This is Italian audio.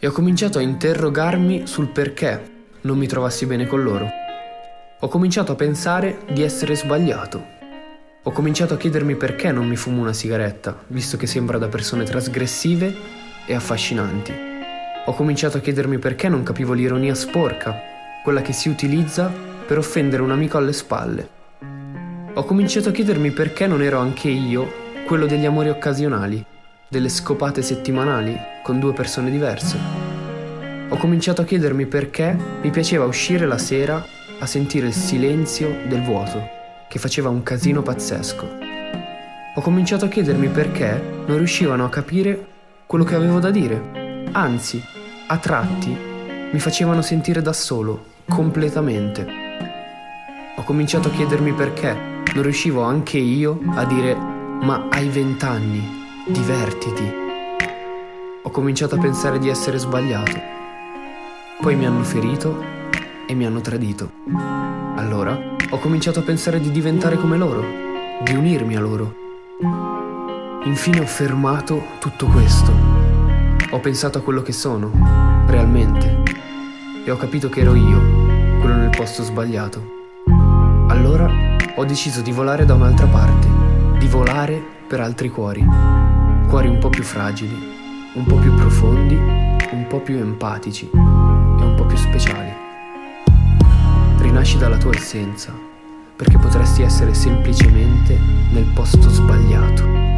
e ho cominciato a interrogarmi sul perché non mi trovassi bene con loro. Ho cominciato a pensare di essere sbagliato. Ho cominciato a chiedermi perché non mi fumo una sigaretta, visto che sembra da persone trasgressive e affascinanti. Ho cominciato a chiedermi perché non capivo l'ironia sporca, quella che si utilizza per offendere un amico alle spalle. Ho cominciato a chiedermi perché non ero anche io quello degli amori occasionali, delle scopate settimanali con due persone diverse ho cominciato a chiedermi perché mi piaceva uscire la sera a sentire il silenzio del vuoto, che faceva un casino pazzesco. Ho cominciato a chiedermi perché non riuscivano a capire quello che avevo da dire. Anzi, a tratti mi facevano sentire da solo, completamente. Ho cominciato a chiedermi perché non riuscivo anche io a dire ma hai vent'anni, divertiti. Ho cominciato a pensare di essere sbagliato poi mi hanno ferito e mi hanno tradito. Allora ho cominciato a pensare di diventare come loro, di unirmi a loro. Infine ho fermato tutto questo. Ho pensato a quello che sono, realmente, e ho capito che ero io, quello nel posto sbagliato. Allora ho deciso di volare da un'altra parte, di volare per altri cuori, cuori un po' più fragili, un po' più profondi, un po' più empatici speciali. Rinasci dalla tua essenza, perché potresti essere semplicemente nel posto sbagliato.